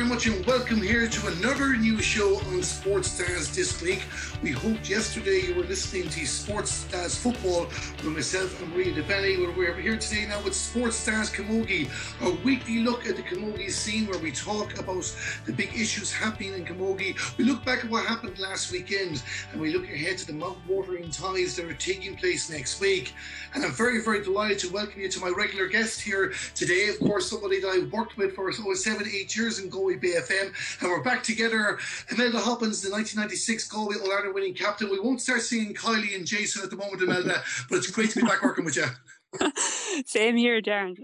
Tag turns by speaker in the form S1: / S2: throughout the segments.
S1: very much and welcome here to another new show on Sports Stars this week. We hoped yesterday you were listening to Sports Stars Football with myself and Maria DeBelli. We're here today now with Sports Stars Camogie, a weekly look at the Camogie scene where we talk about the big issues happening in Camogie. We look back at what happened last weekend and we look ahead to the mouth-watering ties that are taking place next week. And I'm very, very delighted to welcome you to my regular guest here today. Of course, somebody that I've worked with for over seven, eight years in Galway Bay FM. And we're back together. Imelda Hobbins, the 1996 Galway All Ireland winning captain. We won't start singing Kylie and Jason at the moment, Imelda, but it's great to be back working with you.
S2: Same here, Darren.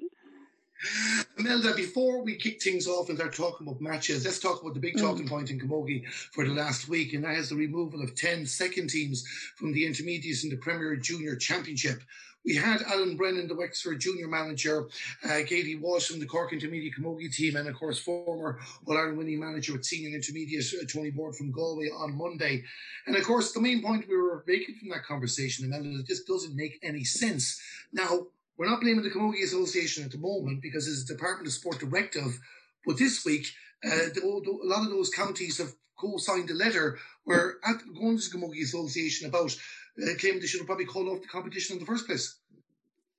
S1: Imelda, before we kick things off and start talking about matches, let's talk about the big talking mm. point in Camogie for the last week, and that is the removal of 10 second teams from the intermediates in the Premier Junior Championship. We had Alan Brennan, the Wexford junior manager, uh, Walsh from the Cork Intermediate Camogie team, and of course, former All Ireland winning manager with senior intermediate uh, Tony Ward from Galway on Monday. And of course, the main point we were making from that conversation, Amanda, it just doesn't make any sense. Now, we're not blaming the Camogie Association at the moment because it's a Department of Sport directive, but this week, uh, the, a lot of those counties have co-signed a letter where at going to the Camogie Association about uh, claimed they should have probably called off the competition in the first place.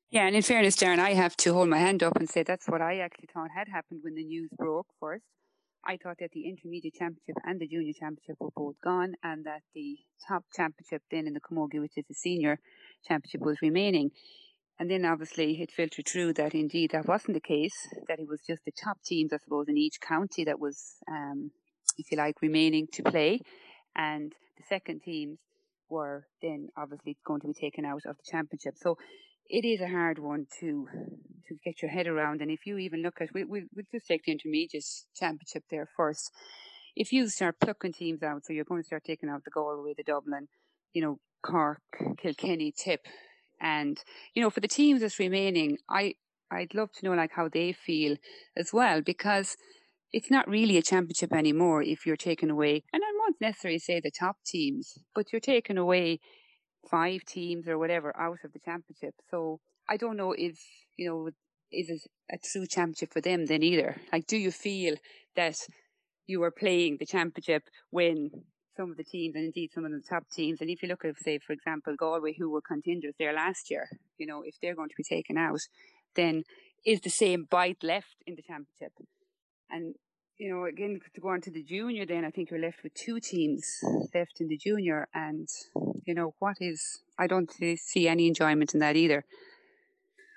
S2: Yeah, and in fairness, Darren, I have to hold my hand up and say that's what I actually thought had happened when the news broke first. I thought that the intermediate championship and the junior championship were both gone, and that the top championship then in the Camogie, which is the senior championship, was remaining. And then obviously it filtered through that indeed that wasn't the case, that it was just the top teams, I suppose, in each county that was, um, if you like, remaining to play. And the second teams were then obviously going to be taken out of the championship. So it is a hard one to to get your head around. And if you even look at, we, we, we'll just take the intermediate championship there first. If you start plucking teams out, so you're going to start taking out the Galway, the Dublin, you know, Cork, Kilkenny, Tip, and you know, for the teams that's remaining, I I'd love to know like how they feel as well because it's not really a championship anymore if you're taking away, and necessarily say the top teams, but you're taking away five teams or whatever out of the championship. So I don't know if, you know, is it a true championship for them then either? Like, do you feel that you are playing the championship when some of the teams, and indeed some of the top teams, and if you look at, say, for example, Galway, who were contenders there last year, you know, if they're going to be taken out, then is the same bite left in the championship? And you know, again, to go on to the junior, then I think you're left with two teams left in the junior. And, you know, what is, I don't see any enjoyment in that either.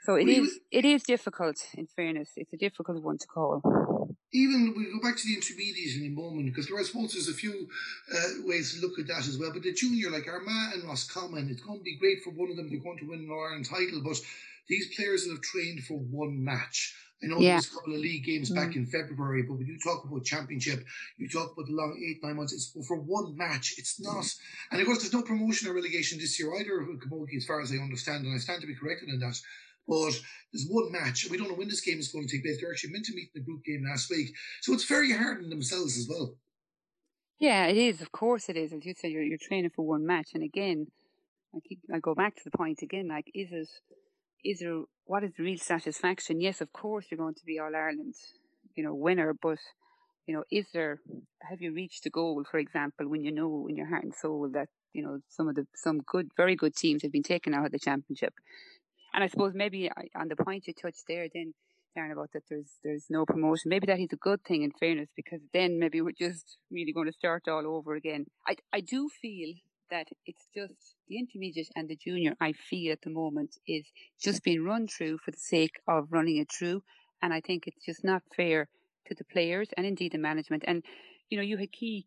S2: So it well, is, it is difficult, in fairness. It's a difficult one to call.
S1: Even we go back to the intermediates in a moment because there, I suppose, there's a few uh, ways to look at that as well. But the junior, like Armagh and Roscommon, it's going to be great for one of them. They're going to win an Ireland title, but these players that have trained for one match. I know yeah. there's a couple of league games mm. back in February, but when you talk about championship, you talk about the long eight, nine months, it's for one match. It's not. Mm. And of course, there's no promotion or relegation this year either, Camogie, as far as I understand, and I stand to be corrected in that. But there's one match, and we don't know when this game is going to take place. They're actually meant to meet in the group game last week. So it's very hard on themselves as well.
S2: Yeah, it is. Of course it is. As you say, you're, you're training for one match. And again, I keep I go back to the point again, like, is it is there what is the real satisfaction? Yes, of course you're going to be All Ireland, you know, winner, but you know, is there have you reached the goal, for example, when you know in your heart and soul that, you know, some of the some good very good teams have been taken out of the championship. And I suppose maybe on the point you touched there then Darren about that there's there's no promotion. Maybe that is a good thing in fairness because then maybe we're just really going to start all over again. I I do feel that it's just the intermediate and the junior, I feel at the moment, is just being run through for the sake of running it through. And I think it's just not fair to the players and indeed the management. And, you know, you had key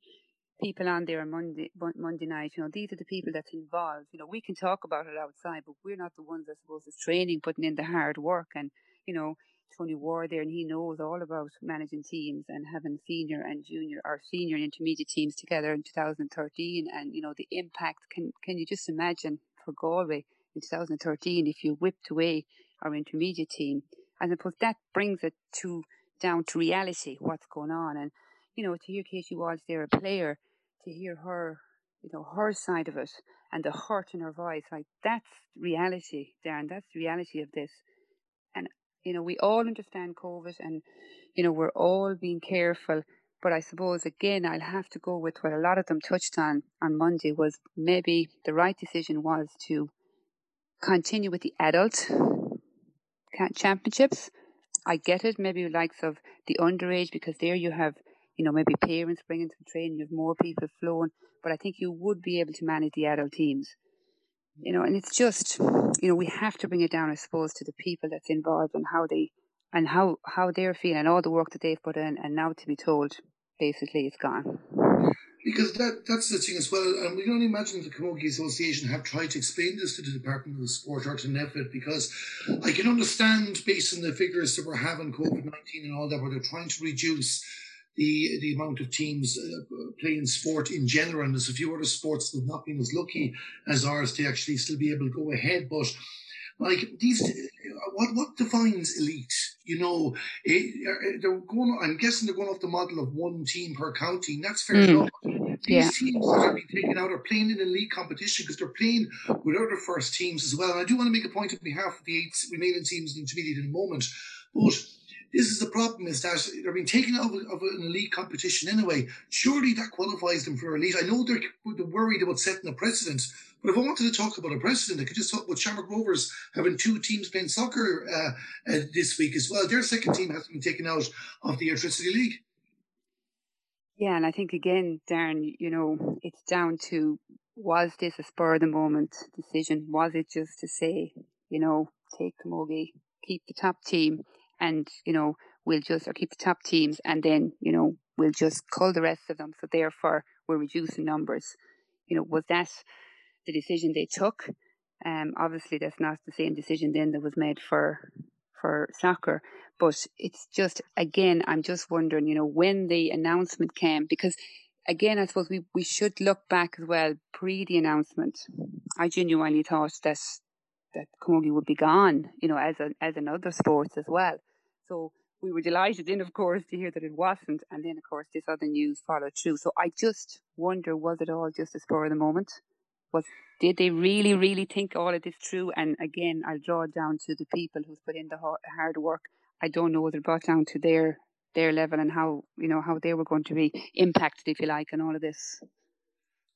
S2: people on there on Monday, Monday night. You know, these are the people that's involved. You know, we can talk about it outside, but we're not the ones, I suppose, that's training, putting in the hard work. And, you know, Tony Ward there, and he knows all about managing teams and having senior and junior or senior and intermediate teams together in 2013. And you know the impact. Can can you just imagine for Galway in 2013 if you whipped away our intermediate team? And I suppose that brings it to down to reality, what's going on. And you know to hear Katie Walsh there, a player, to hear her, you know her side of it and the hurt in her voice, like that's reality, Darren. That's the reality of this. You know, we all understand COVID and, you know, we're all being careful. But I suppose again, I'll have to go with what a lot of them touched on on Monday was maybe the right decision was to continue with the adult championships. I get it, maybe likes of the underage because there you have, you know, maybe parents bringing some training, you have more people flowing. But I think you would be able to manage the adult teams, you know. And it's just, you know, we have to bring it down, I suppose, to the people that's involved and how they and how how they're feeling, and all the work that they've put in, and now to be told basically it's gone.
S1: Because that that's the thing as well, and we can only imagine the Camogie Association have tried to explain this to the Department of Sport or to NPHET because I can understand based on the figures that we're having COVID nineteen and all that, where they're trying to reduce the the amount of teams uh, playing sport in general, and there's a few other sports that have not been as lucky as ours to actually still be able to go ahead, but like these what what defines elite? You know it, eh, they're going i'm guessing they're going off the model of one team per county and that's fair mm. enough. These yeah. teams that are being taken out are playing in a league competition because they're playing with other first teams as well. And i do want to make a point on behalf of the eight remaining teams in intermediate in a moment but this is the problem is that they're being taken out of, an elite competition anyway. Surely that qualifies them for elite. I know they're, they're worried about setting a precedent, but if I wanted to talk about a precedent, I could just talk about Shamrock Rovers having two teams playing soccer uh, uh, this week as well. Their second team has been taken out of the Airtricity League.
S2: Yeah, and I think again, Darren, you know, it's down to was this a spur of the moment decision? Was it just to say, you know, take Camogie, keep the top team, and you know, we'll just or keep the top teams, and then you know, we'll just cull the rest of them. So therefore, we're reducing numbers. You know, was that the decision they took. Um, obviously, that's not the same decision then that was made for for soccer, but it's just again, I'm just wondering, you know, when the announcement came because. Again, I suppose we, we should look back as well pre the announcement. I genuinely thought that that Camogie would be gone, you know, as a, as in other sports as well. So we were delighted then, of course, to hear that it wasn't. And then, of course, this other news followed through. So I just wonder, was it all just a spur of the moment? was did they really, really think all of this through? And again, I'll draw it down to the people who's put in the hard work. I don't know whether it brought down to their their level and how you know how they were going to be impacted, if you like, and all of this.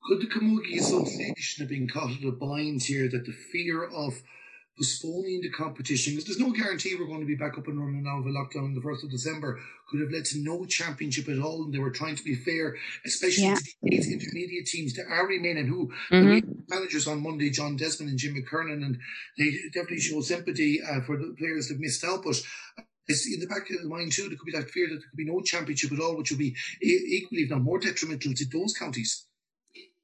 S1: Could the Camogie Association have been caught in a bind here that the fear of postponing the competition because there's no guarantee we're going to be back up and running now with a lockdown on the 1st of December could have led to no championship at all. And they were trying to be fair, especially yeah. to the eight intermediate teams that are remaining, who mm-hmm. the managers on Monday, John Desmond and Jim McKernan, and they definitely show sympathy uh, for the players that missed out. But it's in the back of the mind too, there could be that fear that there could be no championship at all, which would be equally, if not more detrimental to those counties.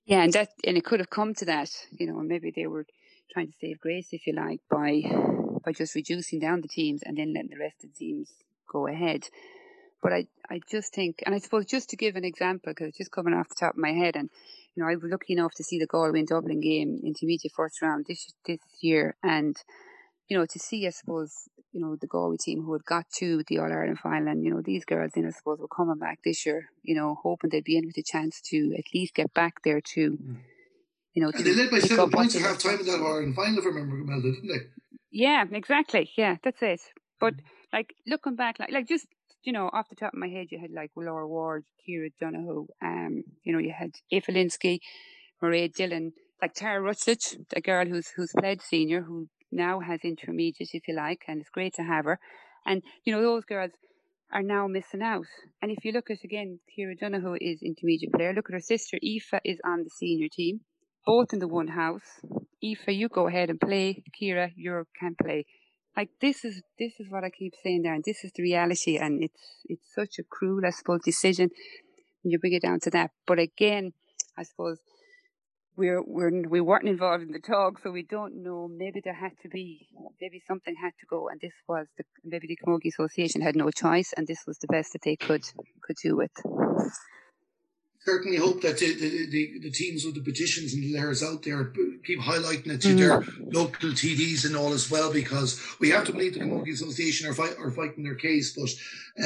S2: Yeah, and that and it could have come to that, you know, and maybe they were trying to save grace, if you like, by by just reducing down the teams and then letting the rest of the teams go ahead. But I, I just think, and I suppose just to give an example, because it's just coming off the top of my head, and you know, I was lucky enough to see the Galway and Dublin game intermediate first round this this year, and you know, to see, I suppose, you know, the Galway team who had got to the All Ireland final, and you know, these girls, then I suppose, were coming back this year, you know, hoping they'd be in with a chance to at least get back there too. Mm you know.
S1: And they led by seven points at half time in that Ireland final, if I remember, Melda, didn't they?
S2: Yeah, exactly. Yeah, that's it. But like looking back, like like just you know, off the top of my head, you had like Laura Ward, Kira Donoghue, um, you know, you had Aoife Linsky, Maria Dillon, like Tara Rutledge, a girl who's who's played senior, who now has intermediate, if you like, and it's great to have her. And you know, those girls are now missing out. And if you look at again, Kira Donoghue is intermediate player. Look at her sister, Aoife, is on the senior team both in the one house. Aoife, you go ahead and play. Kira, you can play. Like this is this is what I keep saying there, and this is the reality, and it's it's such a cruel, I suppose, decision when you bring it down to that. But again, I suppose we're we're we weren't involved in the talk, so we don't know. Maybe there had to be, maybe something had to go, and this was the maybe the Camogie Association had no choice, and this was the best that they could could do with
S1: certainly hope that the, the, the, teams with the petitions and the letters out there keep highlighting it to mm. their local TDs and all as well, because we have to believe the Camogie Association are, fight, are fighting their case. But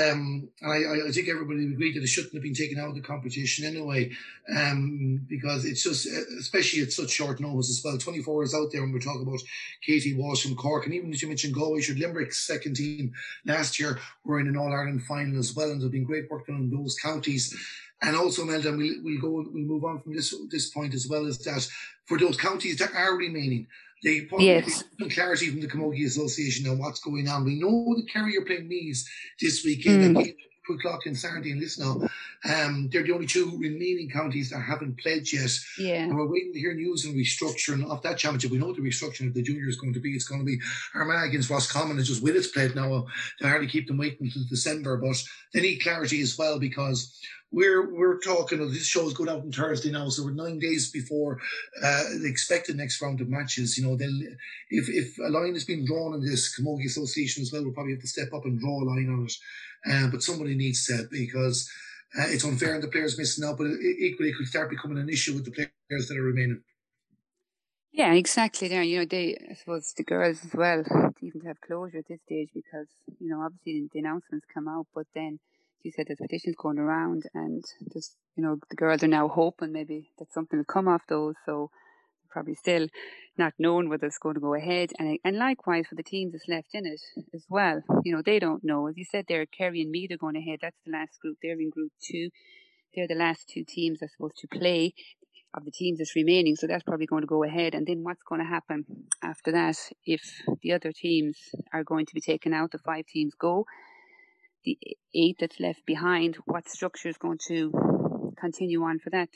S1: um, I, I think everybody agreed that it shouldn't have been taken out of the competition anyway, um, because it's just, especially at such short notice as well. 24 hours out there when we're talking about Katie Walsh and Cork, and even as you mentioned Galway, should Limerick's second team last year were in an All Ireland final as well, and there's been great work done in those counties. And also, Melda, we'll, we'll go, we'll move on from this this point as well, as that for those counties that are remaining, they probably yes. some clarity from the Camogie Association on what's going on. We know the Kerry are playing Meath this weekend. Mm. Two o'clock in Saturday and Lixnaw. Um, they're the only two remaining counties that haven't pledged yet.
S2: Yeah.
S1: And we're waiting to hear news and restructuring of that championship. We know the restructuring of the junior is going to be. It's going to be Armagh against Roscommon is just with its played now. They hardly keep them waiting until December, but they need clarity as well because we're we're talking. Of this show is going out on Thursday now, so we're nine days before uh, the expected next round of matches. You know, they'll if if a line has been drawn in this Camogie Association as well, we'll probably have to step up and draw a line on it. Uh, but somebody needs to because uh, it's unfair and the players missing out. But equally, it could start becoming an issue with the players that are remaining.
S2: Yeah, exactly. There, you know, they I suppose the girls as well to even have closure at this stage because you know obviously the announcements come out, but then you said there's petitions going around, and just you know the girls are now hoping maybe that something will come off those. So probably still not knowing whether it's going to go ahead, and and likewise for the teams that's left in it as well. You know they don't know. As you said, they're Kerry and Meath are going ahead. That's the last group. They're in Group Two. They're the last two teams are supposed to play of the teams that's remaining. So that's probably going to go ahead. And then what's going to happen after that if the other teams are going to be taken out, the five teams go the eight that's left behind, what structure is going to continue on for that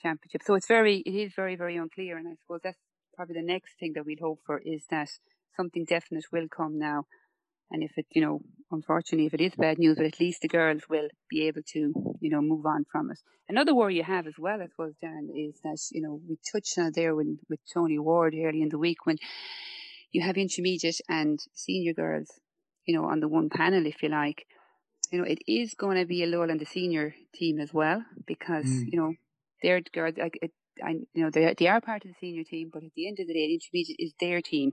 S2: championship. So it's very, it is very, very unclear. And I suppose that's probably the next thing that we'd hope for is that something definite will come now. And if it, you know, unfortunately, if it is bad news, but at least the girls will be able to, you know, move on from it. Another worry you have as well, I suppose, Dan, is that, you know, we touched on there when, with Tony Ward early in the week when you have intermediate and senior girls, you know, on the one panel, if you like you know, it is going to be a lull on the senior team as well because mm. you know they're girls. Like it, I, you know, they they are part of the senior team, but at the end of the day, the intermediate is their team.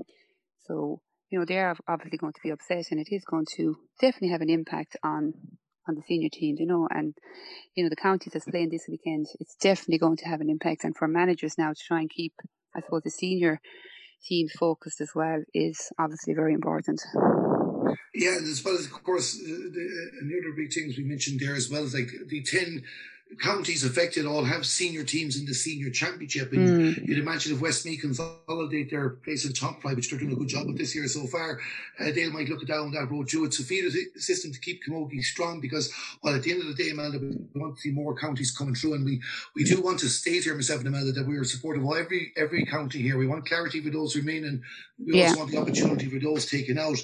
S2: So you know, they are obviously going to be upset, and it is going to definitely have an impact on on the senior teams. You know, and you know the counties that's playing this weekend, it's definitely going to have an impact. And for managers now to try and keep, I suppose, the senior team focused as well is obviously very important.
S1: Yeah, as well as of course the, the, the other big things we mentioned there as well as like the ten counties affected all have senior teams in the senior championship. And mm. you'd imagine if Westmeath consolidate their place in top five, which they're doing a good job of this year so far, uh, they might look down that road too. It's a feeder system to keep Camogie strong because, well, at the end of the day, Amanda, we want to see more counties coming through. And we, we do want to state here, myself and Amanda, that we are supportive of every, every county here. We want clarity for those remaining. We yeah. also want the opportunity for those taken out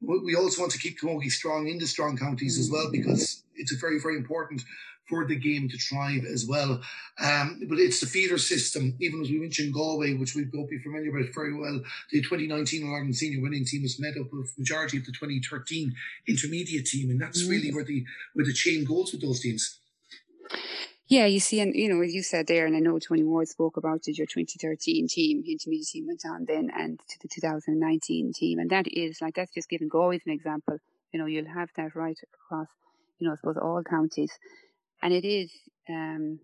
S1: we also want to keep Camogie strong in the strong counties as well because it's a very, very important for the game to thrive as well. Um, but it's the feeder system, even as we mentioned Galway, which we both be familiar with very well. The 2019 Ireland senior winning team was made up of majority of the 2013 intermediate team, and that's mm. really where the where the chain goes with those teams.
S2: Yeah, you see, and you know, as you said there, and I know Tony Ward spoke about it, your 2013 team, intermediate team went on then and to the 2019 team. And that is like, that's just giving Galway as an example. You know, you'll have that right across, you know, I suppose all counties and it is um,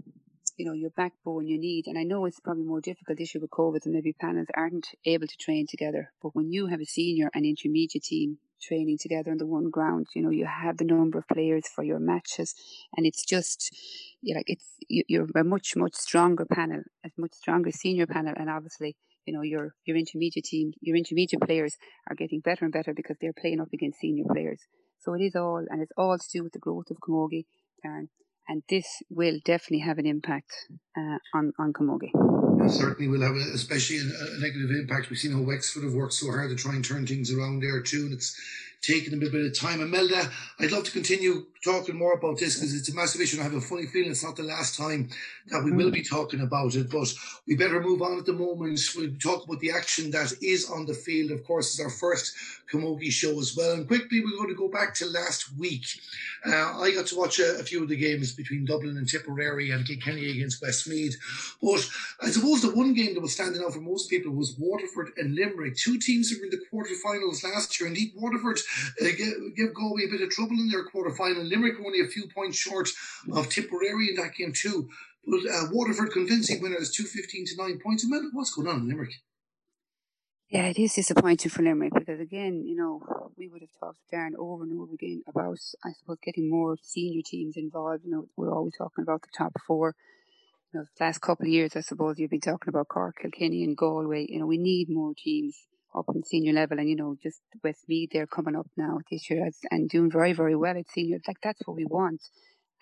S2: you know your backbone you need and i know it's probably more difficult year with covid and maybe panels aren't able to train together but when you have a senior and intermediate team training together on the one ground you know you have the number of players for your matches and it's just you're like it's you're a much much stronger panel a much stronger senior panel and obviously you know your your intermediate team your intermediate players are getting better and better because they're playing up against senior players. So it is all and it's all to do with the growth of camogie and this will definitely have an impact uh, on on Camogie.
S1: certainly will have, a, especially a, a, negative impact. We've seen how Wexford have worked so hard to try and turn things around there too, and it's taken a bit, bit of time. Imelda, I'd love to continue talking more about this because it's a massive issue. And I have a funny feeling it's not the last time that we will be talking about it, but we better move on at the moment. We'll talk about the action that is on the field. Of course, it's our first Camogie show as well. And quickly, we're going to go back to last week. Uh, I got to watch a, a, few of the games between Dublin and Tipperary and Kilkenny against Westmeath. But I suppose the one game that was standing out for most people was Waterford and Limerick, two teams that were in the quarterfinals last year. Indeed, Waterford gave Galway a bit of trouble in their quarter final. Limerick were only a few points short of Tipperary in that game too. But uh, Waterford convincing winners, two fifteen to nine points. What's going on in Limerick?
S2: Yeah, it is disappointing for Limerick because again, you know, we would have talked to Darren over and over again about, I suppose, getting more senior teams involved. You know, we're always talking about the top four. You know, the last couple of years, I suppose you've been talking about Cork, Kilkenny, and Galway. You know, we need more teams up in senior level, and you know, just Westmeath, they're coming up now this year and doing very, very well at senior. Like that's what we want,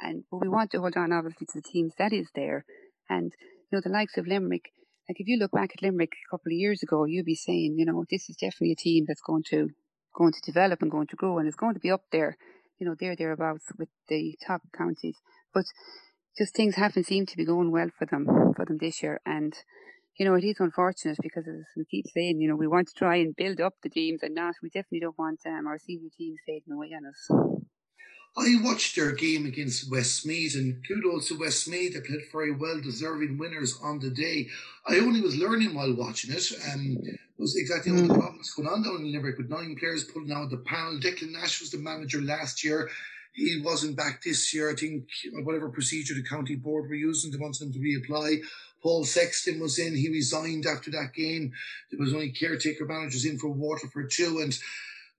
S2: and but we want to hold on obviously to the teams that is there, and you know, the likes of Limerick like if you look back at Limerick a couple of years ago, you'd be saying, you know, this is definitely a team that's going to going to develop and going to grow and it's going to be up there, you know, there thereabouts with the top counties. But just things haven't seemed to be going well for them for them this year and you know, it is unfortunate because as we keep saying, you know, we want to try and build up the teams and not we definitely don't want um, our senior teams fading away on us.
S1: I watched their game against Westmeath, and kudos to Westmeath. They played very well, deserving winners on the day. I only was learning while watching it, and was exactly what the problems going on down in Limerick with nine players pulling out the panel. Declan Nash was the manager last year. He wasn't back this year. I think uh, whatever procedure the county board were using, they wanted them to reapply. Paul Sexton was in. He resigned after that game. There was only caretaker managers in for Waterford too, and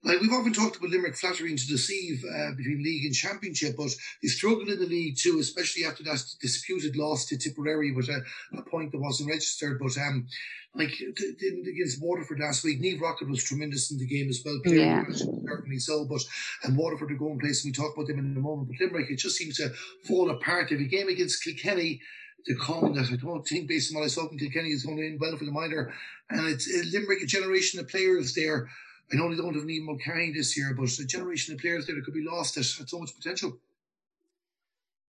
S1: like we've often talked about Limerick flattering to deceive uh, between league and championship, but they struggled in the league too, especially after that disputed loss to Tipperary with a, a point that wasn't registered. But um, like against Waterford last week, Niamh Rockett was tremendous in the game as well.
S2: Yeah.
S1: Certainly so, but and Waterford are going place, and we talk about them in a moment. But Limerick, it just seems to fall apart. If Every game against Kilkenny, the come that I don't think, based on what I saw from Kilkenny, is going to end well for the minor. And it's Limerick, a generation of players there I know they don't have Niamh Mulcahy this year, but a generation of players there that could be lost that had so much potential.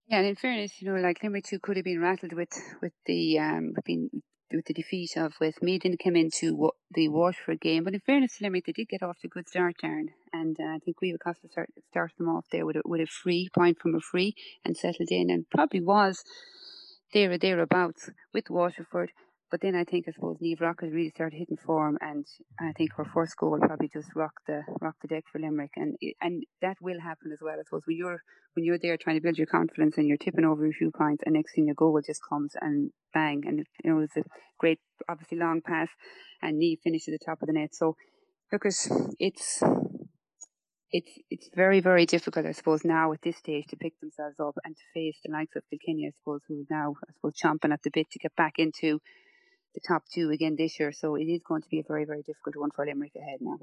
S2: Yeah, and in fairness, you know, like Limerick too could have been rattled with with the um been with the defeat of Westmeath didn't come into the Waterford game. But in fairness to Limerick, they did get off to a good start, Darren. And uh, I think we Caoimhe Costello start, started them off there with a, with a free point from a free and settled in and probably was there or thereabouts with Waterford. But then I think I suppose Niamh Rockett really started hitting form, and I think her first goal probably just rocked the rocked the deck for Limerick, and and that will happen as well. I suppose when you're when you're there trying to build your confidence and you're tipping over a few points, and next thing a goal just comes and bang, and it, you know it was a great, obviously long pass, and Niamh finished at the top of the net. So because it's it's it's very very difficult, I suppose, now at this stage to pick themselves up and to face the likes of Kilkenny, I suppose, who are now I suppose chomping at the bit to get back into the top two again this year. So it is going to be a very, very difficult one for Limerick ahead now.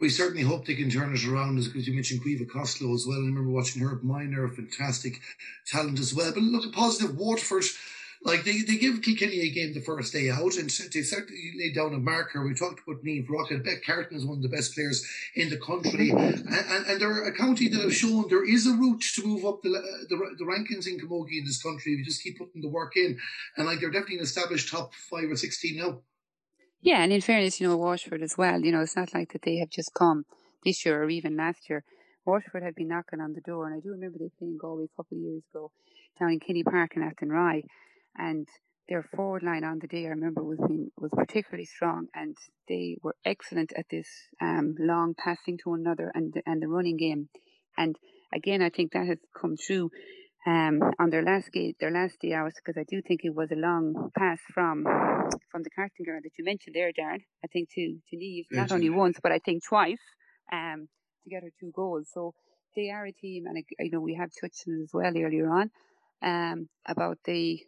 S1: We certainly hope they can turn it around, as you mentioned Caoimhe Costello as well. I remember watching Herb Minor, fantastic talent as well. But look, a positive Waterford like they, they give Kilkenny a game the first day out, and they certainly laid down a marker. We talked about Niamh Rockett. Beth Carton is one of the best players in the country, and, and, and they're a county that have shown there is a route to move up the, uh, the, the rankings in Camogie in this country. We just keep putting the work in, and like they're definitely an established top five or six team now.
S2: Yeah, and in fairness, you know Waterford as well. You know it's not like that they have just come this year or even last year. Waterford had been knocking on the door, and I do remember they playing Galway a couple of years ago down in Kenny Park in Athenry and their forward line on the day I remember was being, was particularly strong, and they were excellent at this um, long passing to another and and the running game. And again, I think that has come true um, on their last gate, their last day out, because I do think it was a long pass from from the Carton girl that you mentioned there, Darren. I think to to Niamh not only once but I think twice um, to get her two goals. So they are a team, and you know we have touched on as well earlier on um, about the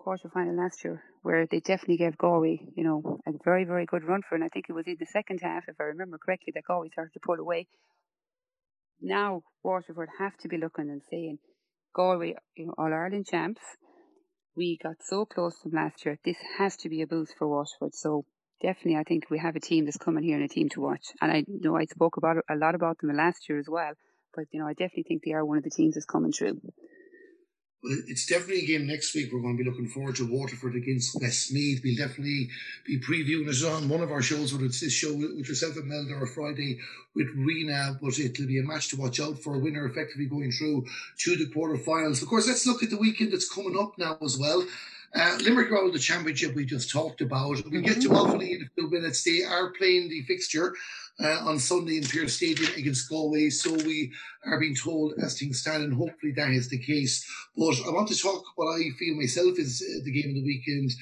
S2: quarter final last year where they definitely gave Galway, you know, a very, very good run for. And I think it was in the second half, if I remember correctly, that Galway started to pull away. Now Waterford have to be looking and saying, Galway, you know, All Ireland champs, we got so close to them last year. This has to be a boost for Waterford. So definitely, I think we have a team that's coming here and a team to watch. And I know I spoke about a lot about them last year as well. But you know, I definitely think they are one of the teams that's coming through.
S1: It's definitely a game next week. We're going to be looking forward to Waterford against Westmeath. We'll definitely be previewing it on one of our shows, whether it's this show with yourself and Melda or Friday with Rena. But it'll be a match to watch out for. A winner effectively going through to the quarterfinals. Of course, let's look at the weekend that's coming up now as well. Uh, Limerick Road, the championship we just talked about. We'll get to mm-hmm. Offaly in a few minutes. They are playing the fixture uh, on Sunday in Pearse Stadium against Galway. So we are being told as things stand, and hopefully that is the case. But I want to talk what I feel myself is uh, the game of the weekend.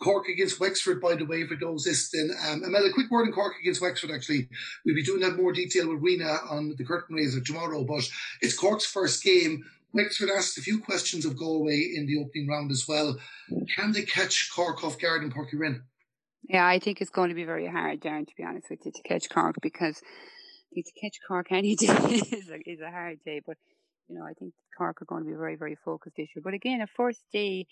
S1: Cork against Wexford, by the way, for those listening. Um, Amel, a quick word on Cork against Wexford, actually. We'll be doing that more detail with Rena on the curtain raiser tomorrow, but it's Cork's first game. Wexford asked a few questions of Galway in the opening round as well. Can they catch Cork off guard Páirc Uí
S2: Yeah, I think it's going to be very hard, Darren, to be honest with you, to catch Cork because to catch Cork any day is a, is a hard day. But, you know, I think Cork are going to be very, very focused this year. But again, a first day,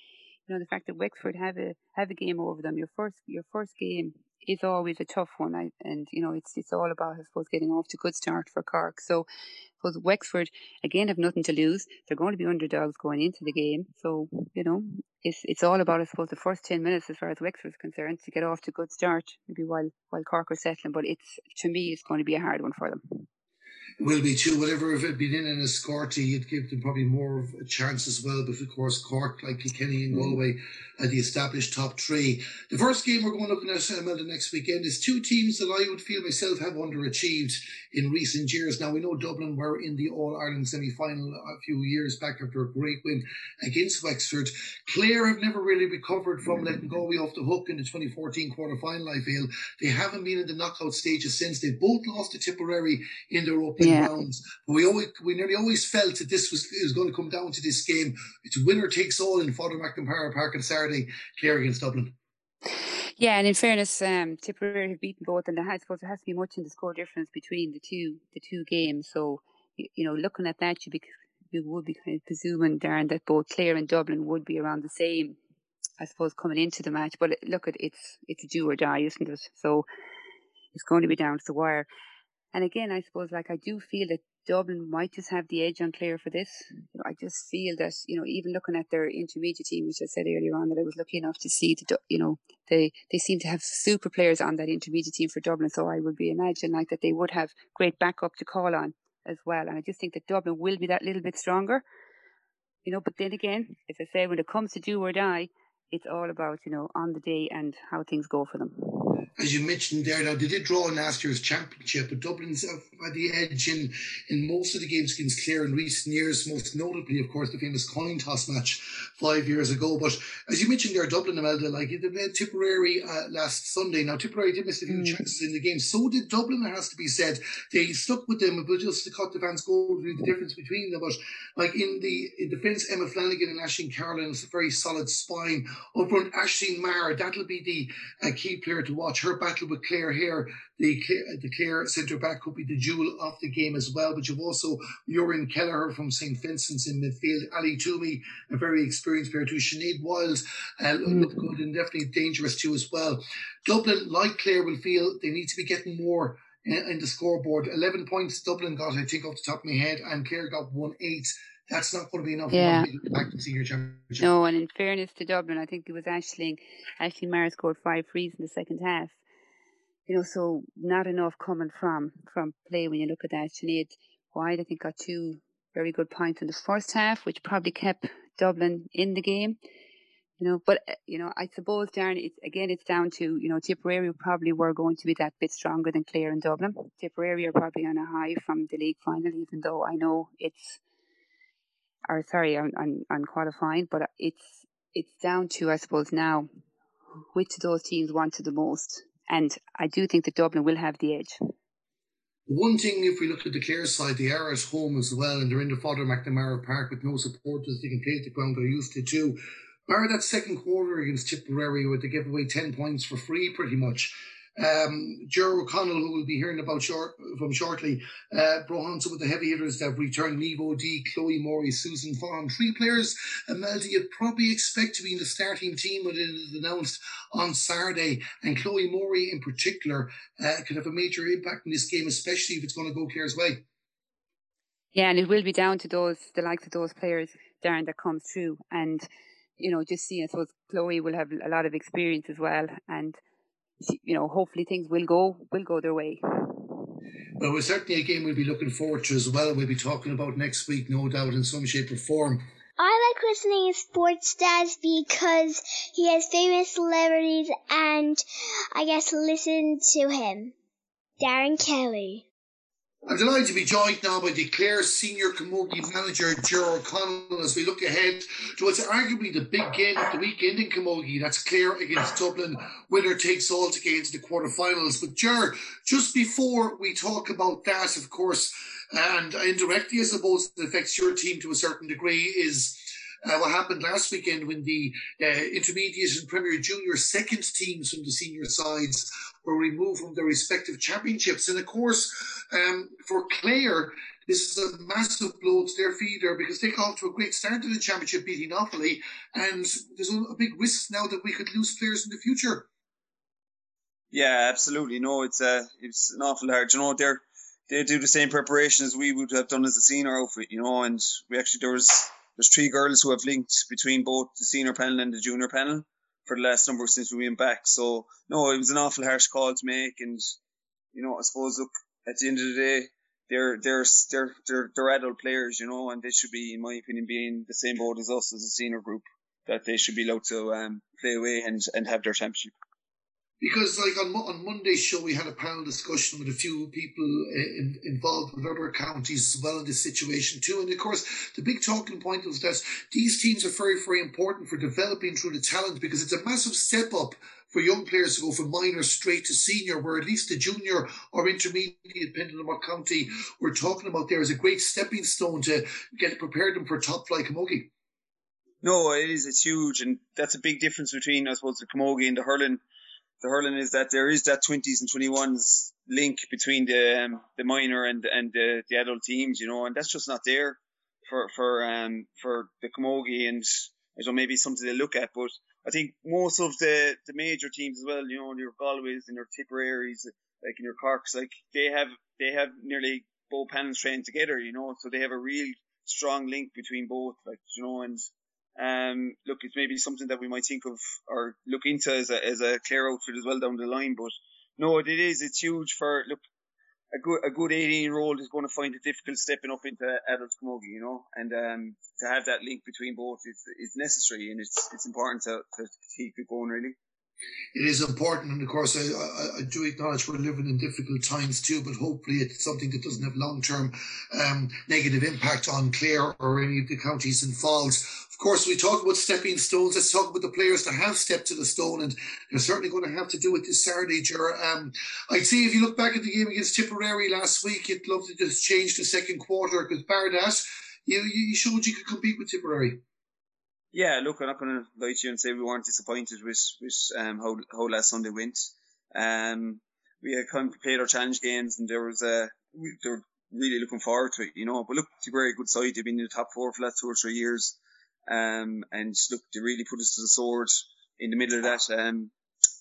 S2: you know, the fact that Wexford have a have a game over them, your first your first game is always a tough one. I, and, you know, it's it's all about, I suppose, getting off to a good start for Cork. So I suppose Wexford again have nothing to lose. They're going to be underdogs going into the game. So, you know, it's it's all about I suppose the first ten minutes as far as Wexford's concerned to get off to a good start, maybe while while Cork are settling. But it's to me it's going to be a hard one for them
S1: will be too. Whatever if it'd been in an escorty, you'd give them probably more of a chance as well. But of course, Cork, like Kilkenny and mm. Galway, are the established top three. The first game we're going looking at um, the next weekend is two teams that I would feel myself have underachieved in recent years. Now we know Dublin were in the All Ireland semi final a few years back after a great win against Wexford. Clare have never really recovered from letting Galway off the hook in the 2014 quarter final. I feel they haven't been in the knockout stages since. They both lost to Tipperary in their opening yeah. rounds. But we always, we nearly always felt that this was, was going to come down to this game. It's winner takes all in Father McNamara Park on Saturday, Clare against Dublin.
S2: Yeah, and in fairness, um, Tipperary have beaten both, and I suppose there has to be much in the score difference between the two the two games. So, you know, looking at that, you be you would be kind of presuming, Darren, that both Clare and Dublin would be around the same, I suppose, coming into the match. But look, at it's it's a do or die, isn't it? So it's going to be down to the wire. And again, I suppose like I do feel that Dublin might just have the edge on Clare for this. You know, I just feel that you know, even looking at their intermediate team, which I said earlier on, that I was lucky enough to see. The, you know, they they seem to have super players on that intermediate team for Dublin. So I would be imagine like that they would have great backup to call on as well. And I just think that Dublin will be that little bit stronger. You know, but then again, as I say, when it comes to do or die, it's all about you know on the day and how things go for them
S1: as you mentioned there, now they did draw in last year's championship, but Dublin's had the edge in, in most of the games against Clare in recent years, most notably, of course, the famous coin toss match five years ago. But as you mentioned there, Dublin, Imelda, like they met Tipperary uh, last Sunday. Now, Tipperary did miss a few mm. chances in the game. So did Dublin, it has to be said. They stuck with them, but just to cut the fans' goal, the difference between them. But like in the in defence, Emma Flanagan and Aisling Carolan is a very solid spine. Up front, Aisling Maher, that'll be the uh, key player to watch her battle with Clare here. The the Clare centre back could be the jewel of the game as well. But you've also Muireann Kelleher from St Vincent's in midfield, Ali Toomey, a very experienced player too. Sinead Wylde uh, mm. look good and definitely dangerous too as well. Dublin, like Clare, will feel they need to be getting more in the scoreboard. 11 points Dublin got, I think, off the top of my head, and Clare got 1 8 that's not going to be enough yeah. to back to senior championship.
S2: No, and in fairness to Dublin, I think it was Aisling. Aisling Maher scored five frees in the second half. You know, so not enough coming from from play when you look at that. Sinead White, I think, got two very good points in the first half, which probably kept Dublin in the game. You know, but uh, you know, I suppose, Darren, it's again, it's down to you know, Tipperary probably were going to be that bit stronger than Clare and Dublin. Tipperary are probably on a high from the league final, even though I know it's or sorry, on, on, on qualifying, but it's it's down to I suppose now which of those teams wanted the most, and I do think that Dublin will have the edge.
S1: One thing, if we look at the Clare side, they are at home as well, and they're in the Father McNamara Park with no supporters. They can play at the ground they're used to too. Bar that second quarter against Tipperary, where they gave away ten points for free, pretty much. Um, Jerry O'Connell, who we'll be hearing about short, from shortly, uh, brought on some of the heavy hitters that returned Niamh D, Chloe Morey, Susan Vaughan. Three players, Imelda, you'd probably expect to be in the starting team when it is announced on Saturday. And Chloe Morey, in particular, uh, could have a major impact in this game, especially if it's going to go Clare's way.
S2: Yeah, and it will be down to those, the likes of those players, Darren, that comes through. And, you know, just seeing, I suppose Chloe will have a lot of experience as well. And, you know, hopefully things will go will go their way.
S1: Well, it's certainly a game we'll be looking forward to as well. We'll be talking about next week, no doubt, in some shape or form.
S3: I like listening to Sports Dads because he has famous celebrities and I guess listen to him. Darren Kelly.
S1: I'm delighted to be joined now by the Clare senior camogie manager, Ger O'Connell, as we look ahead to what's arguably the big game of the weekend in camogie. That's Clare against Dublin. Winner takes all to get into the quarterfinals. But Ger, just before we talk about that, of course, and indirectly, I suppose, it affects your team to a certain degree, is uh, what happened last weekend when the uh, intermediate and Premier Junior second teams from the senior sides were removed from their respective championships. And of course, um, for Clare, this is a massive blow to their feeder because they got off to a great start in the championship, beating Offaly, and there's a, big risk now that we could lose players in the future.
S4: Yeah, absolutely. No, it's uh, it's an awful hard. You know, they're they do the same preparation as we would have done as a senior outfit. You know, and we actually there was there's three girls who have linked between both the senior panel and the junior panel for the last number since we went back. So no, it was an awful harsh call to make, and you know, I suppose look at the end of the day, they're they're they're they're, they're adult players, you know, and they should be, in my opinion, being the same boat as us as a senior group. That they should be allowed to um, play away and and have their championship
S1: because like on, on Monday's show we had a panel discussion with a few people uh, in, involved with other counties as well in this situation too and of course the big talking point was that these teams are very very important for developing through the talent because it's a massive step up for young players to go from minor straight to senior, where at least the junior or intermediate, depending on what county we're talking about, there is a great stepping stone to get prepared them for top flight camogie.
S4: No, it is. It's huge, and that's a big difference between, I suppose, the camogie and the hurling the hurling is that there is that 20s and 21s link between the um, the minor and and the, the adult teams, you know, and that's just not there for for um for the camogie and you maybe something to look at, but I think most of the the major teams as well, you know, your Galways and your Tipperaries, like in your Corks, like they have they have nearly both panels trained together, you know, so they have a real strong link between both, like you know, and um, look, it's maybe something that we might think of or look into as a, as a Clare outfit as well down the line. But no, it is. It's huge for look. A good a good 18 year old is going to find it difficult stepping up into adult camogie, you know, and um, to have that link between both is is necessary and it's it's important to, to keep it going really
S1: it is important. And of course, I, I, I, do acknowledge we're living in difficult times too, but hopefully it's something that doesn't have long term um, negative impact on Clare or any of the counties involved. Of course, we talk about stepping stones. Let's talk about the players that have stepped to the stone, and they're certainly going to have to do it this Saturday. Um, I'd say if you look back at the game against Tipperary last week, you'd love to just change the second quarter because bar that, you, you showed you could compete with Tipperary.
S4: Yeah, look, I'm not going to lie to you and say we weren't disappointed with, with um, how, how last Sunday went. Um, we had kind of played our challenge games and there was a, we, they were really looking forward to it, you know. But look, it's a very good side. They've been in the top four for the last two or three years. Um, and look, they really put us to the sword in the middle of that, um,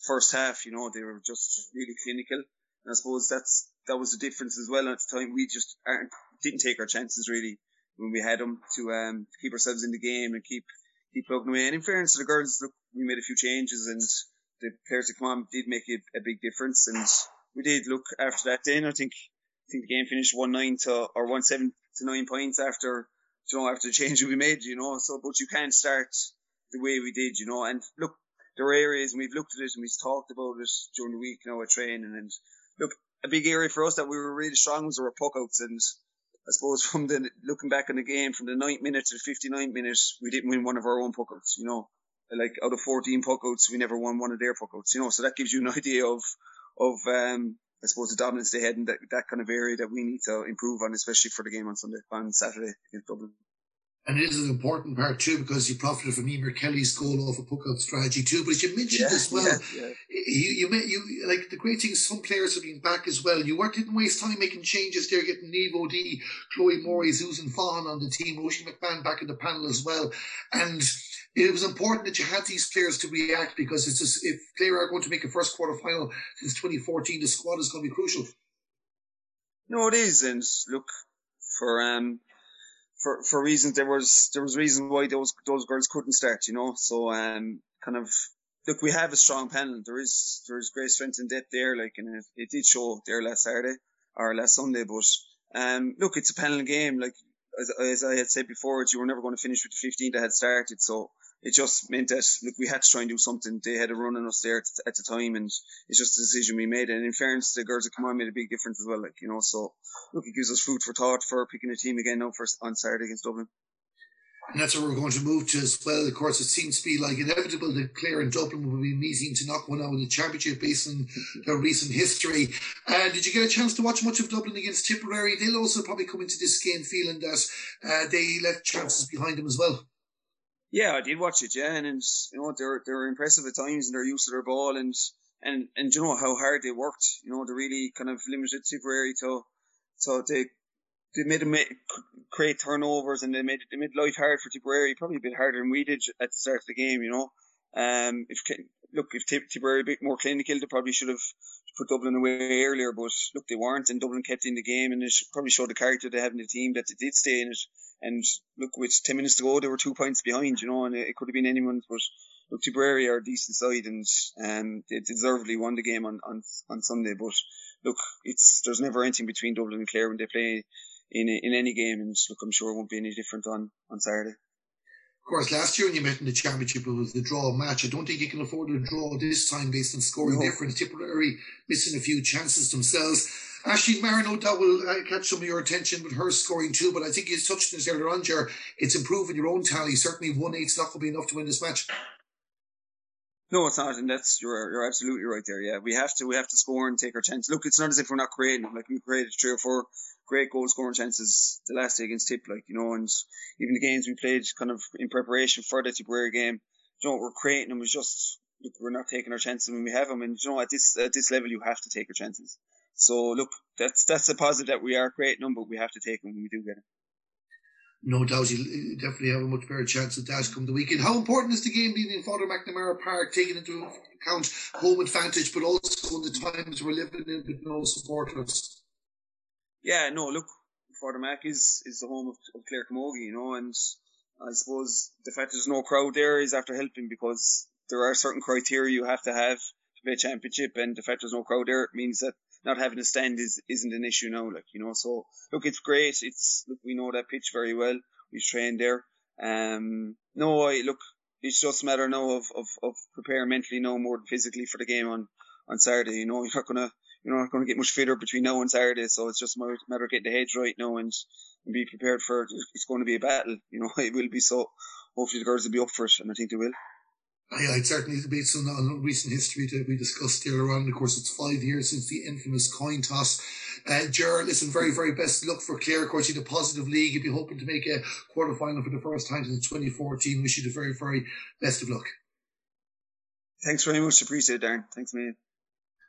S4: first half, you know, they were just really clinical. And I suppose that's, that was the difference as well at the time. We just didn't take our chances really when we had them to, um, keep ourselves in the game and keep, keep plugging away. And in fairness to the girls, look, we made a few changes and the players that come on did make a, a big difference. And we did look after that then. I think, I think the game finished one nine to or one seven to nine points after, you know, after the change we made, you know. So, but you can't start the way we did, you know. And look, there are areas and we've looked at it and we've talked about it during the week, you know, at training. And look, a big area for us that we were really strong was our puck outs and I suppose from the looking back on the game from the ninth minute to the 59th minute, we didn't win one of our own puckouts. You know, like out of 14 puckouts, we never won one of their puckouts. You know, so that gives you an idea of of um, I suppose the dominance they had in that, that kind of area that we need to improve on, especially for the game on Sunday on Saturday against Dublin.
S1: And it is an important part too because you profited from Emer Kelly's goal off a puck out strategy too. But as you mentioned yeah, as well, yeah, yeah. you you met you like the great thing. Some players have been back as well. You weren't didn't waste time making changes there, getting Niamh O'Dea, Chloe Morey, Susan Vaughan on the team, Oisin McMahon back in the panel as well, and it was important that you had these players to react because it's just, if Clare are going to make a first quarter final since 2014, the squad is going to be crucial.
S4: No, it is, and look for um for for reasons there was there was reasons why those those girls couldn't start, you know. So um kind of look, we have a strong panel. There is there is great strength and depth there, like and it, it did show there last Saturday or last Sunday. But um look, it's a panel game. Like as, as I had said before, you were never going to finish with the 15 that had started. So it just meant that look, we had to try and do something. They had a run on us there at, at the time, and it's just a decision we made. And in fairness, the girls that come on made a big difference as well. Like you know, so look, it gives us food for thought for picking a team again now for on Saturday against Dublin.
S1: And that's where we're going to move to as well. Of course, it seems to be like inevitable that Clare and Dublin will be meeting to knock one out in the championship based on their recent history. And uh, did you get a chance to watch much of Dublin against Tipperary? They'll also probably come into this game feeling that uh, they left chances behind them as well.
S4: Yeah, I did watch it. Yeah, and, and you know they're they're impressive at times in their use of their ball and and and you know how hard they worked. You know they really kind of limited Tipperary to so they they made them create turnovers and they made they made life hard for Tipperary, probably a bit harder than we did at the start of the game. You know, um, if look if Tipperary a bit more clinical, they probably should have put Dublin away earlier, but look they weren't, and Dublin kept in the game, and it probably showed the character they have in the team that they did stay in it. And look, with 10 minutes to go, they were two points behind, you know, and it, it could have been anyone's, but look, Tipperary are a decent side and um, they deservedly won the game on, on, on Sunday. But look, it's there's never anything between Dublin and Clare when they play in in any game, and look, I'm sure it won't be any different on, on Saturday.
S1: Of course, last year when you met in the championship, it was the draw match. I don't think you can afford a draw this time based on scoring no. difference. Tipperary missing a few chances themselves. Ashley Marin, no doubt will uh, catch some of your attention with her scoring too, but I think you touched on this earlier on, Ger. It's improving your own tally. Certainly, 1 8's not going to be enough to win this match.
S4: No, it's not, and that's you're you're absolutely right there. Yeah, we have to we have to score and take our chance. Look, it's not as if we're not creating. Like we created three or four great goal scoring chances the last day against Tip, like you know, and even the games we played kind of in preparation for the Tipperary game. You know, we're creating them. It's just look, we're not taking our chances when we have them, and you know, at this at this level, you have to take your chances. So look, that's that's a positive that we are creating them, but we have to take them when we do get them.
S1: No doubt, you'll definitely have a much better chance of that come the weekend. How important is the game being in Father McNamara Park, taking into account home advantage, but also in the times we're living in with no supporters?
S4: Yeah, no, look, Father Mac is is the home of, of Clare Camogie, you know, and I suppose the fact there's no crowd there is after helping because there are certain criteria you have to have to play a championship, and the fact there's no crowd there means that not having a stand is isn't an issue now. Like you know, so look, it's great. It's look, we know that pitch very well. We've trained there. Um, no, I look, it's just a matter now of, of, of preparing mentally no more than physically for the game on, on Saturday. You know, you're not gonna you're not gonna get much fitter between now and Saturday, so it's just a matter of getting the heads right now and, and be prepared for it. It's going to be a battle. You know, it will be so. Hopefully the girls will be up for it, and I think they will.
S1: Yeah, it certainly based on, on recent history that we discussed earlier on. Of course, it's five years since the infamous coin toss. Uh, Ger, listen, very, very best luck for Clare. Of course, you a positive league. You'll be hoping to make a quarter final for the first time since 2014. Wish you the very, very best of luck.
S4: Thanks very much. Appreciate it, Darren. Thanks, man.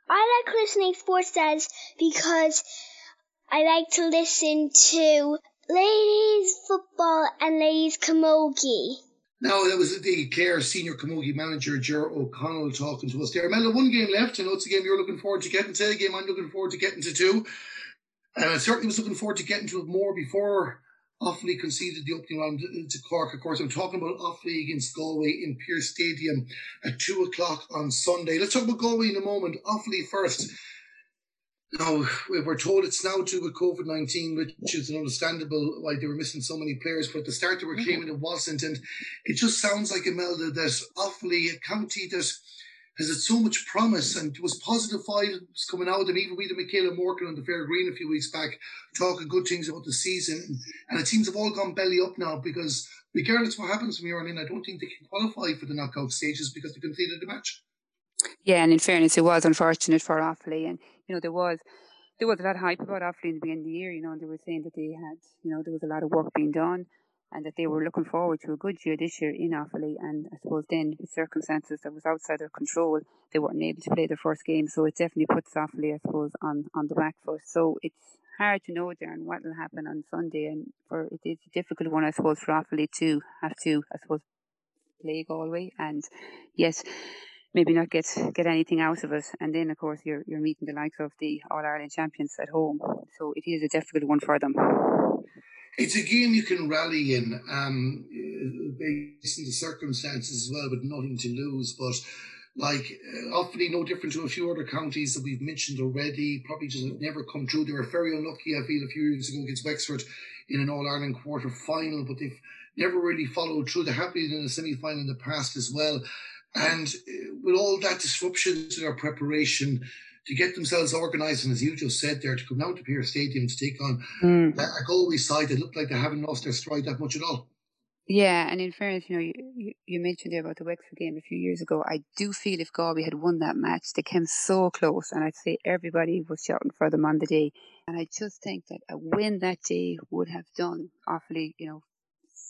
S3: I like listening sports dads because I like to listen to ladies football and ladies camogie.
S1: Now, that was the Clare senior camogie manager, Ger O'Connell, talking to us there. Mel, one game left. I know it's a game you're looking forward to getting to, a game I'm looking forward to getting to too. And I certainly was looking forward to getting to it more before Offaly conceded the opening round to Cork. Of course, I'm talking about Offaly against Galway in Pearse Stadium at 2 o'clock on Sunday. Let's talk about Galway in a moment. Offaly first. Now, we're told it's now due with COVID 19, which is understandable why they were missing so many players, but at the start they were mm-hmm. claiming it wasn't. And it just sounds like, Imelda, that Offaly, a county that has had so much promise and was positive vibes coming out. And even we the Michaela Morgan on the Fair Green a few weeks back talking good things about the season. And it seems have all gone belly up now because regardless what happens from here on in, I don't think they can qualify for the knockout stages because they completed the match.
S2: Yeah, and in fairness, it was unfortunate for Offaly, and you know there was there was a lot of hype about Offaly in the beginning of the year. You know, and they were saying that they had, you know, there was a lot of work being done. and that they were looking forward to a good year this year in Offaly. And I suppose then, with circumstances that was outside their control, they weren't able to play their first game. So it definitely puts Offaly, I suppose, on, on the back foot. So it's hard to know, Darren, what will happen on Sunday. And for it is a difficult one, I suppose, for Offaly to have to, I suppose, play Galway. And yes, maybe not get get anything out of it. And then, of course, you're you're meeting the likes of the All Ireland champions at home. So it is a difficult one for them.
S1: It's a game you can rally in, um, based on the circumstances as well, with nothing to lose. But like, uh, Offaly no different to a few other counties that we've mentioned already. Probably just never come true. They were very unlucky, I feel, a few years ago against Wexford in an All Ireland quarter final, but they've never really followed through. They have been in a semi final in the past as well. And uh, with all that disruption to their preparation, to get themselves organised, and as you just said there, to come down to Pearse Stadium to take on mm. a Galway side that look like they haven't lost their stride that much at all.
S2: Yeah, and in fairness, you know, you, you mentioned there about the Wexford game a few years ago. I do feel if Galway had won that match, they came so close, and I'd say everybody was shouting for them on the day. And I just think that a win that day would have done Offaly, you know,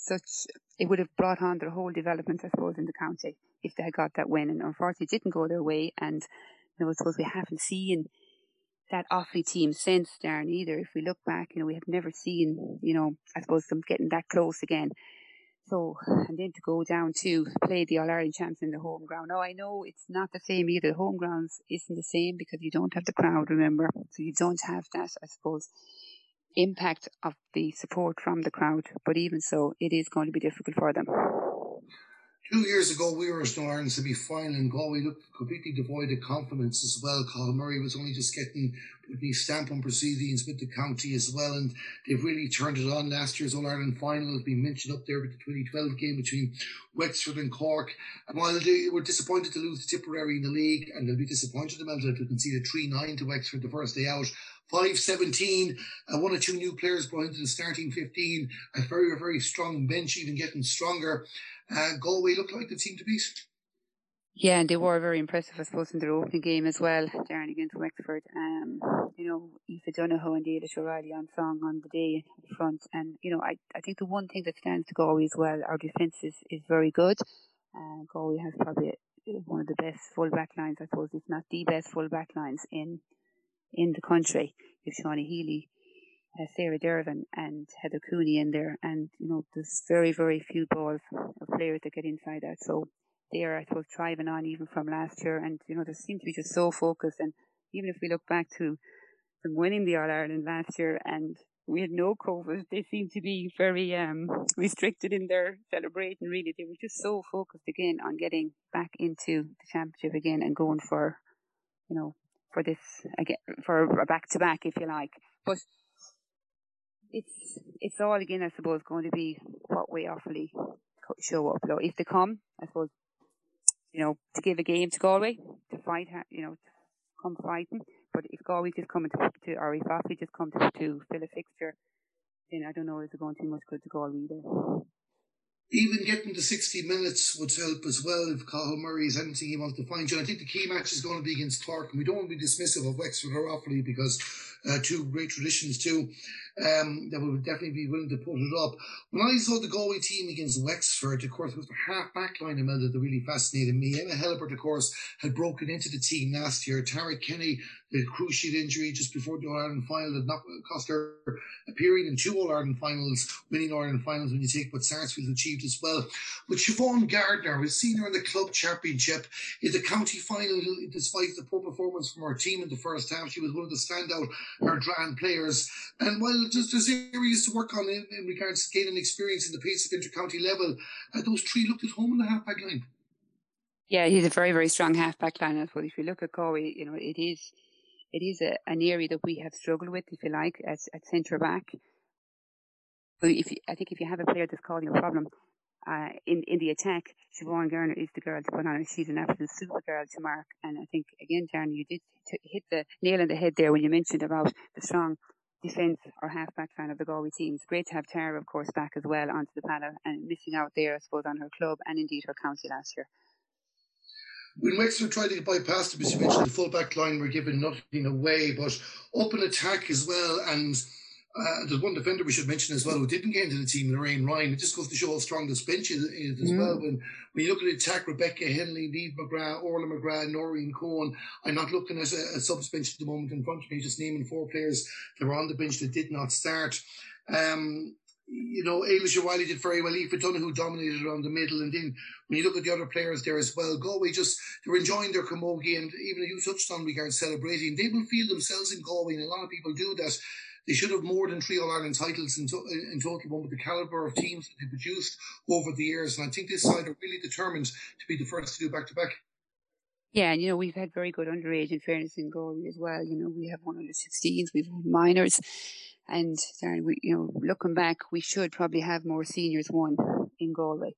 S2: such it would have brought on their whole development, I suppose, in the county if they had got that win. And unfortunately, it didn't go their way. And you know, I suppose we haven't seen that Offaly team since Darren either. If we look back, you know, we have never seen, you know, I suppose them getting that close again. So, and then to go down to play the All Ireland champs in the home ground. Now, I know it's not the same either. The home grounds isn't the same because you don't have the crowd, remember? So you don't have that, I suppose, impact of the support from the crowd. But even so, it is going to be difficult for them.
S1: Two years ago, we were in Ireland semi final, and Galway looked completely devoid of confidence as well. Cathal Murray was only just getting putting his stamp on proceedings with the county as well, and they've really turned it on. Last year's All Ireland final has been mentioned up there with the 2012 game between Wexford and Cork. And while they were disappointed to lose to Tipperary in the league, and they'll be disappointed to to concede a 3 9 to Wexford the first day out, 517, uh, one or two new players brought into the starting 15, a very, very strong bench, even getting stronger. Uh, Galway looked like the team to beat.
S2: Yeah, and they were very impressive, I suppose, in their opening game as well, Darren against Wexford. Um, you know, Aoife Donohoe and Deirdre O'Reilly on song on the day the front. And, you know, I, I think the one thing that stands to Galway as well, our defence is, is very good. Uh, Galway has probably one of the best full back lines, I suppose, if not the best full back lines in in the country. You've Shauna Healy, uh, Sarah Dervan and Heather Cooney in there. And, you know, there's very, very few balls of players that get inside that. So they are, I suppose, thriving on even from last year. And, you know, they seem to be just so focused. And even if we look back to them winning the All Ireland last year and we had no COVID, they seem to be very um, restricted in their celebrating, really. They were just so focused again on getting back into the championship again and going for, you know, for this again, for a back to back, if you like. But it's it's all again, I suppose, going to be what way Offaly show up. Though, if they come, I suppose, you know, to give a game to Galway, to fight, you know, come fighting. But if Galway just come to, to or if Offaly just come to, to fill a fixture, then I don't know if it's going to much good to Galway either
S1: even getting to 60 minutes would help as well if Cathal Murray is anything he wants to find. John, I think the key match is going to be against Cork, and we don't want to be dismissive of Wexford or Offaly because uh, two great traditions too um, that would definitely be willing to put it up. When I saw the Galway team against Wexford, of course, it was the half back line Imelda that really fascinated me. Emma Helebert, of course, had broken into the team last year. Tara Kenny, the cruciate injury just before the All Ireland final, had not cost her appearing in two All Ireland finals, winning All Ireland finals when you take what Sarsfield achieved as well. But Siobhan Gardner, we've seen her in the club championship, in the county final, despite the poor performance from her team in the first half, she was one of the standout her Dran players. And while there's, there's areas to work on in, in regards to gaining experience in the pace of intercounty level, uh, those three looked at home in the half-back line.
S2: Yeah, he's a very, very strong half-back line. But if you look at Galway, you know, it is it is a, an area that we have struggled with, if you like, as at centre back. But if you, I think if you have a player that's causing a problem uh, in in the attack, Siobhan Garner is the girl to put on. She's an absolute super girl to mark. And I think again, Darren, you did t- hit the nail on the head there when you mentioned about the strong defence or half-back fan of the Galway team. It's great to have Tara, of course, back as well onto the panel and missing out there, I suppose, on her club and indeed her county last year.
S1: When Wexford tried to bypass them, as you mentioned, the full back line were giving nothing away, but open attack as well. And uh, there's one defender we should mention as well who didn't get into the team, Lorraine Ryan. It just goes to show how strong this bench is, is as mm. well. When when you look at the attack, Rebecca Hennelly, Niamh McGrath, Orla McGrath, Noreen Coen. I'm not looking at a, a subs bench at the moment in front of me, just naming four players that were on the bench that did not start. Um, you know, Ailish Wiley did very well. Aoife who dominated around the middle. And then when you look at the other players there as well, Galway just, they were enjoying their camogie. And even you touched on regards celebrating, they will feel themselves in Galway. And a lot of people do that. They should have more than three All Ireland titles in, to- in total, one with the calibre of teams that they produced over the years. And I think this side are really determined to be the first to do back to back.
S2: Yeah, and you know, we've had very good underage in fairness in Galway as well. You know, we have one under 16s, we've had minors. And Darren, we, you know, looking back, we should probably have more seniors won in Galway.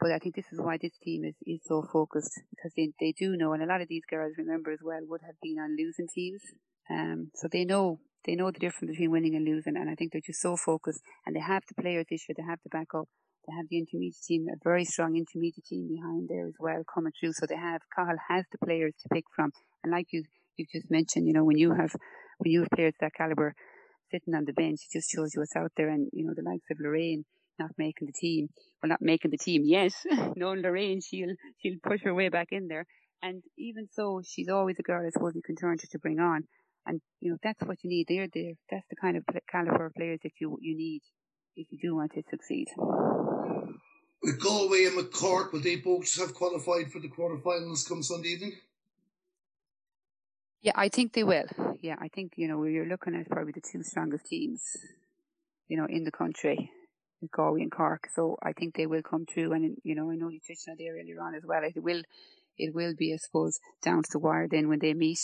S2: But I think this is why this team is, is so focused because they, they do know, and a lot of these girls, remember as well, would have been on losing teams. Um, so they know they know the difference between winning and losing, and I think they're just so focused, and they have the players this year, they have the backup, they have the intermediate team, a very strong intermediate team behind there as well coming through. So they have Cathal has the players to pick from, and like you you just mentioned, you know, when you have when you have players that caliber sitting on the bench, it just shows you what's out there. And, you know, the likes of Lorraine not making the team, well, not making the team, yes. Knowing Lorraine, she'll, she'll push her way back in there. And even so, she's always a girl I suppose you can turn to to bring on. And, you know, that's what you need. They're there. That's the kind of caliber of players that you, you need if you do want to succeed.
S1: With Galway and McCork, will they both have qualified for the quarterfinals come Sunday evening?
S2: Yeah, I think they will. Yeah, I think, you know, you're looking at probably the two strongest teams, you know, in the country, Galway and Cork. So I think they will come through. And, you know, I know you touched on there earlier on as well. It will, it will be, I suppose, down to the wire then when they meet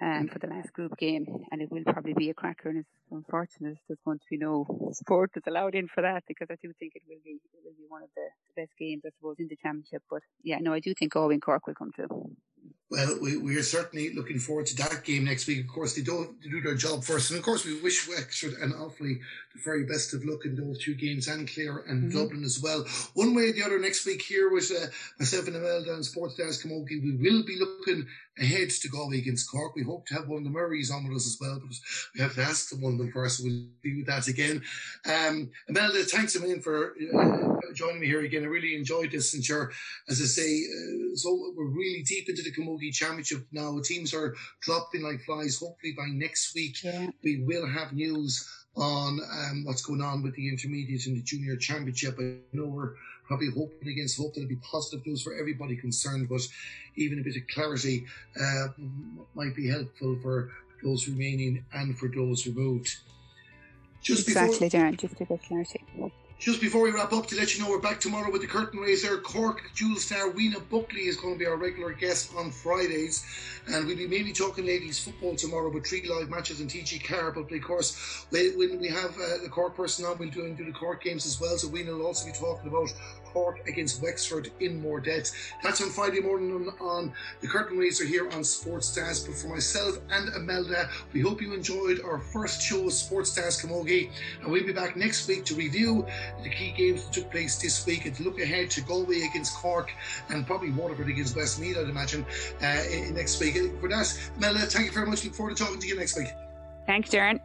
S2: um, for the last group game. And it will probably be a cracker. And it's unfortunate there's going to be no support that's allowed in for that because I do think it will be, it will be one of the best games, I suppose, in the championship. But yeah, no, I do think Galway and Cork will come through.
S1: Well, we, we are certainly looking forward to that game next week. Of course, they do, they do their job first. And of course, we wish Wexford and Offaly the very best of luck in those two games and Clare and mm-hmm. Dublin as well. One way or the other next week here with uh, myself and Imelda and Sports Stars Camogie, we will be looking ahead to Galway against Cork. We hope to have one of the Murrays on with us as well, but we have to ask one of them first. We'll be with that again. Um, Imelda, thanks a million for uh, joining me here again. I really enjoyed this. And sure, as I say, uh, so we're really deep into the Camogie Championship now. Teams are dropping like flies. Hopefully by next week, yeah. we will have news on um, what's going on with the intermediate and the junior championship. I know we're probably hoping against hope that it'll be positive news for everybody concerned, but even a bit of clarity uh, might be helpful for those remaining and for those removed.
S2: Just exactly, before, Darren, just a bit of clarity.
S1: Just before we wrap up, to let you know we're back tomorrow with the curtain raiser. Cork dual Star Rena Buckley is going to be our regular guest on Fridays. And we'll be mainly talking ladies football tomorrow with three live matches in TG Ceathair. But of course, when we have uh, the Cork person on, we'll do, do the Cork games as well. So Rena will also be talking about Cork against Wexford in more depth. That's on Friday morning on, the Curtain Raiser here on Sports Stars. But for myself and Imelda, we hope you enjoyed our first show of Sports Stars Camogie. And we'll be back next week to review the key games that took place this week and to look ahead to Galway against Cork and probably Waterford against Westmeath, I'd imagine, uh, next week. For that, Imelda, thank you very much. Look forward to talking to you next week.
S2: Thanks, Darren.